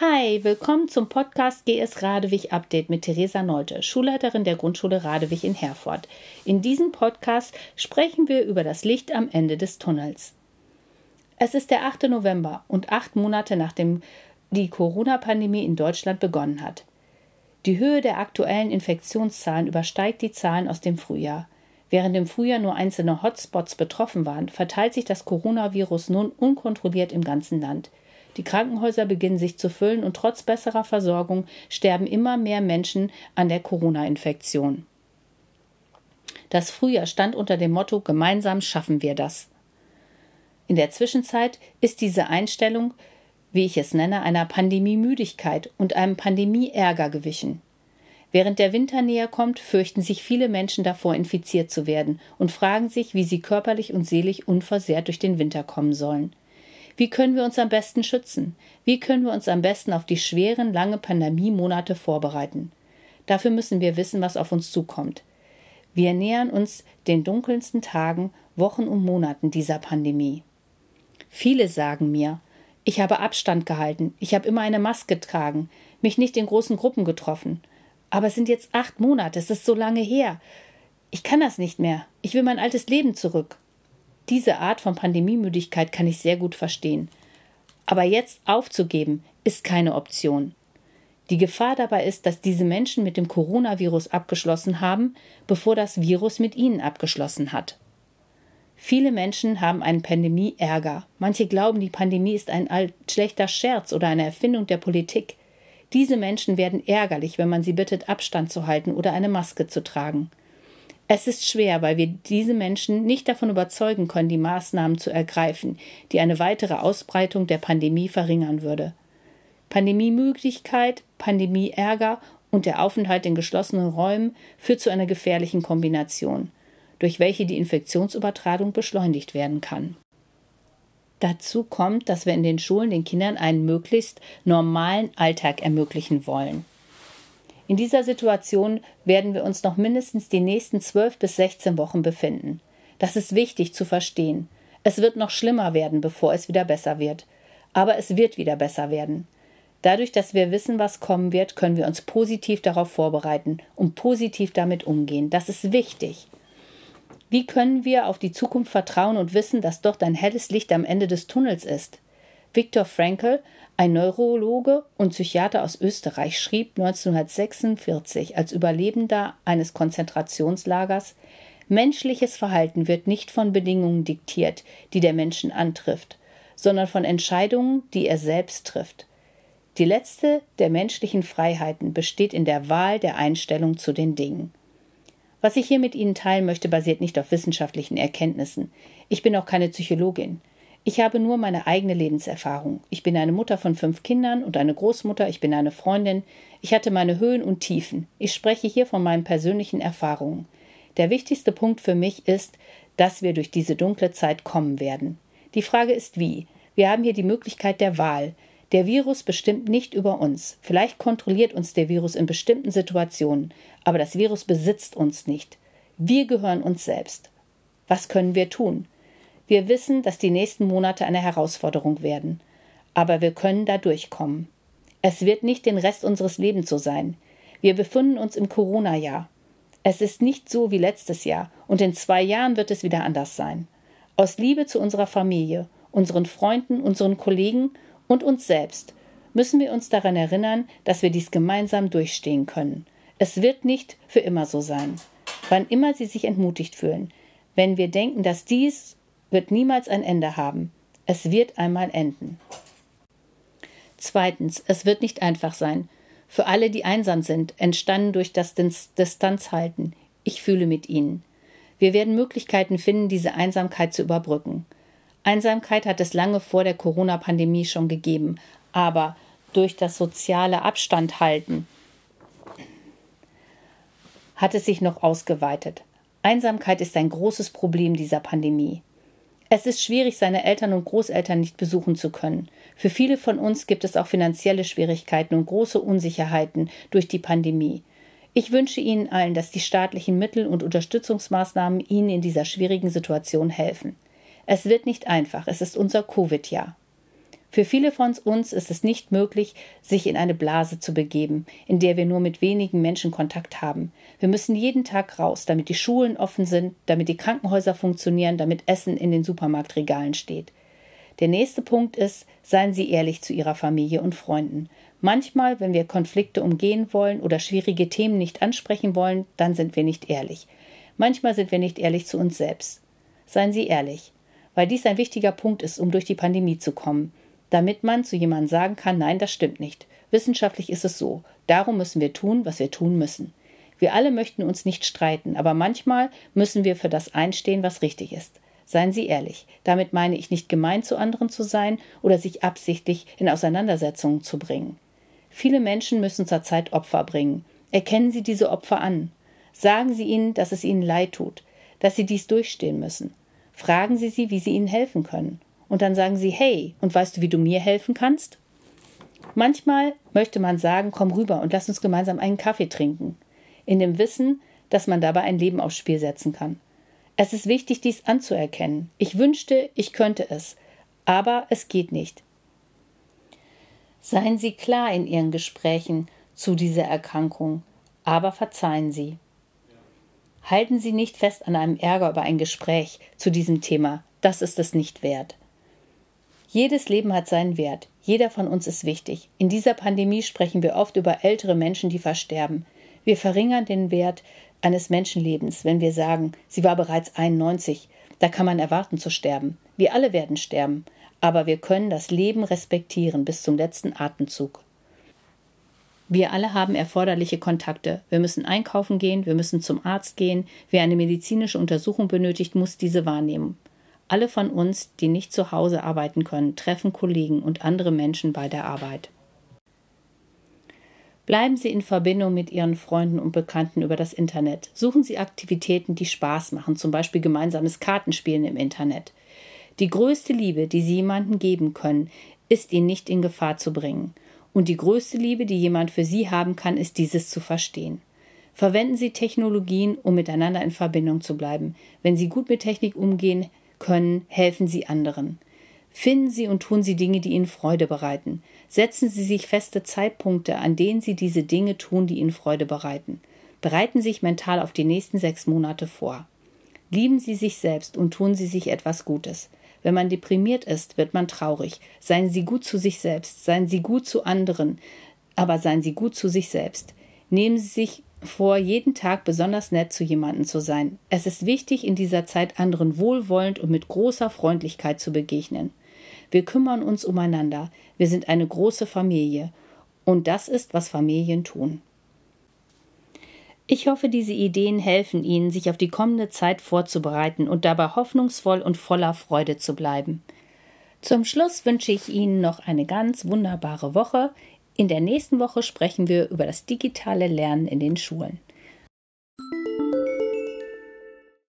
Hi, willkommen zum Podcast GS Radewig Update mit Theresa Neute, Schulleiterin der Grundschule Radewig in Herford. In diesem Podcast sprechen wir über das Licht am Ende des Tunnels. Es ist der 8. November und acht Monate nachdem die Corona-Pandemie in Deutschland begonnen hat. Die Höhe der aktuellen Infektionszahlen übersteigt die Zahlen aus dem Frühjahr. Während im Frühjahr nur einzelne Hotspots betroffen waren, verteilt sich das Coronavirus nun unkontrolliert im ganzen Land. Die Krankenhäuser beginnen sich zu füllen und trotz besserer Versorgung sterben immer mehr Menschen an der Corona-Infektion. Das Frühjahr stand unter dem Motto Gemeinsam schaffen wir das. In der Zwischenzeit ist diese Einstellung, wie ich es nenne, einer Pandemiemüdigkeit und einem Pandemieärger gewichen. Während der Winter näher kommt, fürchten sich viele Menschen davor, infiziert zu werden und fragen sich, wie sie körperlich und seelisch unversehrt durch den Winter kommen sollen. Wie können wir uns am besten schützen? Wie können wir uns am besten auf die schweren, lange Pandemiemonate vorbereiten? Dafür müssen wir wissen, was auf uns zukommt. Wir nähern uns den dunkelsten Tagen, Wochen und Monaten dieser Pandemie. Viele sagen mir, ich habe Abstand gehalten, ich habe immer eine Maske getragen, mich nicht in großen Gruppen getroffen. Aber es sind jetzt acht Monate, es ist so lange her. Ich kann das nicht mehr. Ich will mein altes Leben zurück. Diese Art von Pandemiemüdigkeit kann ich sehr gut verstehen. Aber jetzt aufzugeben, ist keine Option. Die Gefahr dabei ist, dass diese Menschen mit dem Coronavirus abgeschlossen haben, bevor das Virus mit ihnen abgeschlossen hat. Viele Menschen haben einen Pandemie-Ärger. Manche glauben, die Pandemie ist ein schlechter Scherz oder eine Erfindung der Politik. Diese Menschen werden ärgerlich, wenn man sie bittet, Abstand zu halten oder eine Maske zu tragen. Es ist schwer, weil wir diese Menschen nicht davon überzeugen können, die Maßnahmen zu ergreifen, die eine weitere Ausbreitung der Pandemie verringern würde. Pandemiemüdigkeit, Pandemieärger und der Aufenthalt in geschlossenen Räumen führt zu einer gefährlichen Kombination, durch welche die Infektionsübertragung beschleunigt werden kann. Dazu kommt, dass wir in den Schulen den Kindern einen möglichst normalen Alltag ermöglichen wollen. In dieser Situation werden wir uns noch mindestens die nächsten zwölf bis sechzehn Wochen befinden. Das ist wichtig zu verstehen. Es wird noch schlimmer werden, bevor es wieder besser wird. Aber es wird wieder besser werden. Dadurch, dass wir wissen, was kommen wird, können wir uns positiv darauf vorbereiten und positiv damit umgehen. Das ist wichtig. Wie können wir auf die Zukunft vertrauen und wissen, dass dort ein helles Licht am Ende des Tunnels ist? Viktor Frankl, ein Neurologe und Psychiater aus Österreich, schrieb 1946 als Überlebender eines Konzentrationslagers Menschliches Verhalten wird nicht von Bedingungen diktiert, die der Menschen antrifft, sondern von Entscheidungen, die er selbst trifft. Die letzte der menschlichen Freiheiten besteht in der Wahl der Einstellung zu den Dingen. Was ich hier mit Ihnen teilen möchte, basiert nicht auf wissenschaftlichen Erkenntnissen. Ich bin auch keine Psychologin. Ich habe nur meine eigene Lebenserfahrung. Ich bin eine Mutter von fünf Kindern und eine Großmutter, ich bin eine Freundin, ich hatte meine Höhen und Tiefen. Ich spreche hier von meinen persönlichen Erfahrungen. Der wichtigste Punkt für mich ist, dass wir durch diese dunkle Zeit kommen werden. Die Frage ist wie. Wir haben hier die Möglichkeit der Wahl. Der Virus bestimmt nicht über uns. Vielleicht kontrolliert uns der Virus in bestimmten Situationen, aber das Virus besitzt uns nicht. Wir gehören uns selbst. Was können wir tun? Wir wissen, dass die nächsten Monate eine Herausforderung werden. Aber wir können da durchkommen. Es wird nicht den Rest unseres Lebens so sein. Wir befinden uns im Corona-Jahr. Es ist nicht so wie letztes Jahr und in zwei Jahren wird es wieder anders sein. Aus Liebe zu unserer Familie, unseren Freunden, unseren Kollegen und uns selbst müssen wir uns daran erinnern, dass wir dies gemeinsam durchstehen können. Es wird nicht für immer so sein. Wann immer Sie sich entmutigt fühlen, wenn wir denken, dass dies wird niemals ein Ende haben. Es wird einmal enden. Zweitens, es wird nicht einfach sein. Für alle, die einsam sind, entstanden durch das Distanzhalten. Ich fühle mit ihnen. Wir werden Möglichkeiten finden, diese Einsamkeit zu überbrücken. Einsamkeit hat es lange vor der Corona-Pandemie schon gegeben, aber durch das soziale Abstandhalten hat es sich noch ausgeweitet. Einsamkeit ist ein großes Problem dieser Pandemie. Es ist schwierig, seine Eltern und Großeltern nicht besuchen zu können. Für viele von uns gibt es auch finanzielle Schwierigkeiten und große Unsicherheiten durch die Pandemie. Ich wünsche Ihnen allen, dass die staatlichen Mittel und Unterstützungsmaßnahmen Ihnen in dieser schwierigen Situation helfen. Es wird nicht einfach, es ist unser Covid-Jahr. Für viele von uns ist es nicht möglich, sich in eine Blase zu begeben, in der wir nur mit wenigen Menschen Kontakt haben. Wir müssen jeden Tag raus, damit die Schulen offen sind, damit die Krankenhäuser funktionieren, damit Essen in den Supermarktregalen steht. Der nächste Punkt ist, seien Sie ehrlich zu Ihrer Familie und Freunden. Manchmal, wenn wir Konflikte umgehen wollen oder schwierige Themen nicht ansprechen wollen, dann sind wir nicht ehrlich. Manchmal sind wir nicht ehrlich zu uns selbst. Seien Sie ehrlich, weil dies ein wichtiger Punkt ist, um durch die Pandemie zu kommen damit man zu jemandem sagen kann, nein, das stimmt nicht. Wissenschaftlich ist es so. Darum müssen wir tun, was wir tun müssen. Wir alle möchten uns nicht streiten, aber manchmal müssen wir für das einstehen, was richtig ist. Seien Sie ehrlich. Damit meine ich nicht gemein zu anderen zu sein oder sich absichtlich in Auseinandersetzungen zu bringen. Viele Menschen müssen zurzeit Opfer bringen. Erkennen Sie diese Opfer an. Sagen Sie ihnen, dass es ihnen leid tut, dass sie dies durchstehen müssen. Fragen Sie sie, wie Sie ihnen helfen können und dann sagen sie, hey, und weißt du, wie du mir helfen kannst? Manchmal möchte man sagen, komm rüber und lass uns gemeinsam einen Kaffee trinken, in dem Wissen, dass man dabei ein Leben aufs Spiel setzen kann. Es ist wichtig, dies anzuerkennen. Ich wünschte, ich könnte es, aber es geht nicht. Seien Sie klar in Ihren Gesprächen zu dieser Erkrankung, aber verzeihen Sie. Halten Sie nicht fest an einem Ärger über ein Gespräch zu diesem Thema, das ist es nicht wert. Jedes Leben hat seinen Wert. Jeder von uns ist wichtig. In dieser Pandemie sprechen wir oft über ältere Menschen, die versterben. Wir verringern den Wert eines Menschenlebens, wenn wir sagen, sie war bereits 91. Da kann man erwarten zu sterben. Wir alle werden sterben. Aber wir können das Leben respektieren bis zum letzten Atemzug. Wir alle haben erforderliche Kontakte. Wir müssen einkaufen gehen, wir müssen zum Arzt gehen. Wer eine medizinische Untersuchung benötigt, muss diese wahrnehmen. Alle von uns, die nicht zu Hause arbeiten können, treffen Kollegen und andere Menschen bei der Arbeit. Bleiben Sie in Verbindung mit Ihren Freunden und Bekannten über das Internet. Suchen Sie Aktivitäten, die Spaß machen, zum Beispiel gemeinsames Kartenspielen im Internet. Die größte Liebe, die Sie jemandem geben können, ist ihn nicht in Gefahr zu bringen. Und die größte Liebe, die jemand für Sie haben kann, ist dieses zu verstehen. Verwenden Sie Technologien, um miteinander in Verbindung zu bleiben. Wenn Sie gut mit Technik umgehen, können, helfen Sie anderen. Finden Sie und tun Sie Dinge, die Ihnen Freude bereiten. Setzen Sie sich feste Zeitpunkte, an denen Sie diese Dinge tun, die Ihnen Freude bereiten. Bereiten Sie sich mental auf die nächsten sechs Monate vor. Lieben Sie sich selbst und tun Sie sich etwas Gutes. Wenn man deprimiert ist, wird man traurig. Seien Sie gut zu sich selbst, seien Sie gut zu anderen, aber seien Sie gut zu sich selbst. Nehmen Sie sich vor, jeden Tag besonders nett zu jemandem zu sein. Es ist wichtig, in dieser Zeit anderen wohlwollend und mit großer Freundlichkeit zu begegnen. Wir kümmern uns umeinander. Wir sind eine große Familie. Und das ist, was Familien tun. Ich hoffe, diese Ideen helfen Ihnen, sich auf die kommende Zeit vorzubereiten und dabei hoffnungsvoll und voller Freude zu bleiben. Zum Schluss wünsche ich Ihnen noch eine ganz wunderbare Woche. In der nächsten Woche sprechen wir über das digitale Lernen in den Schulen.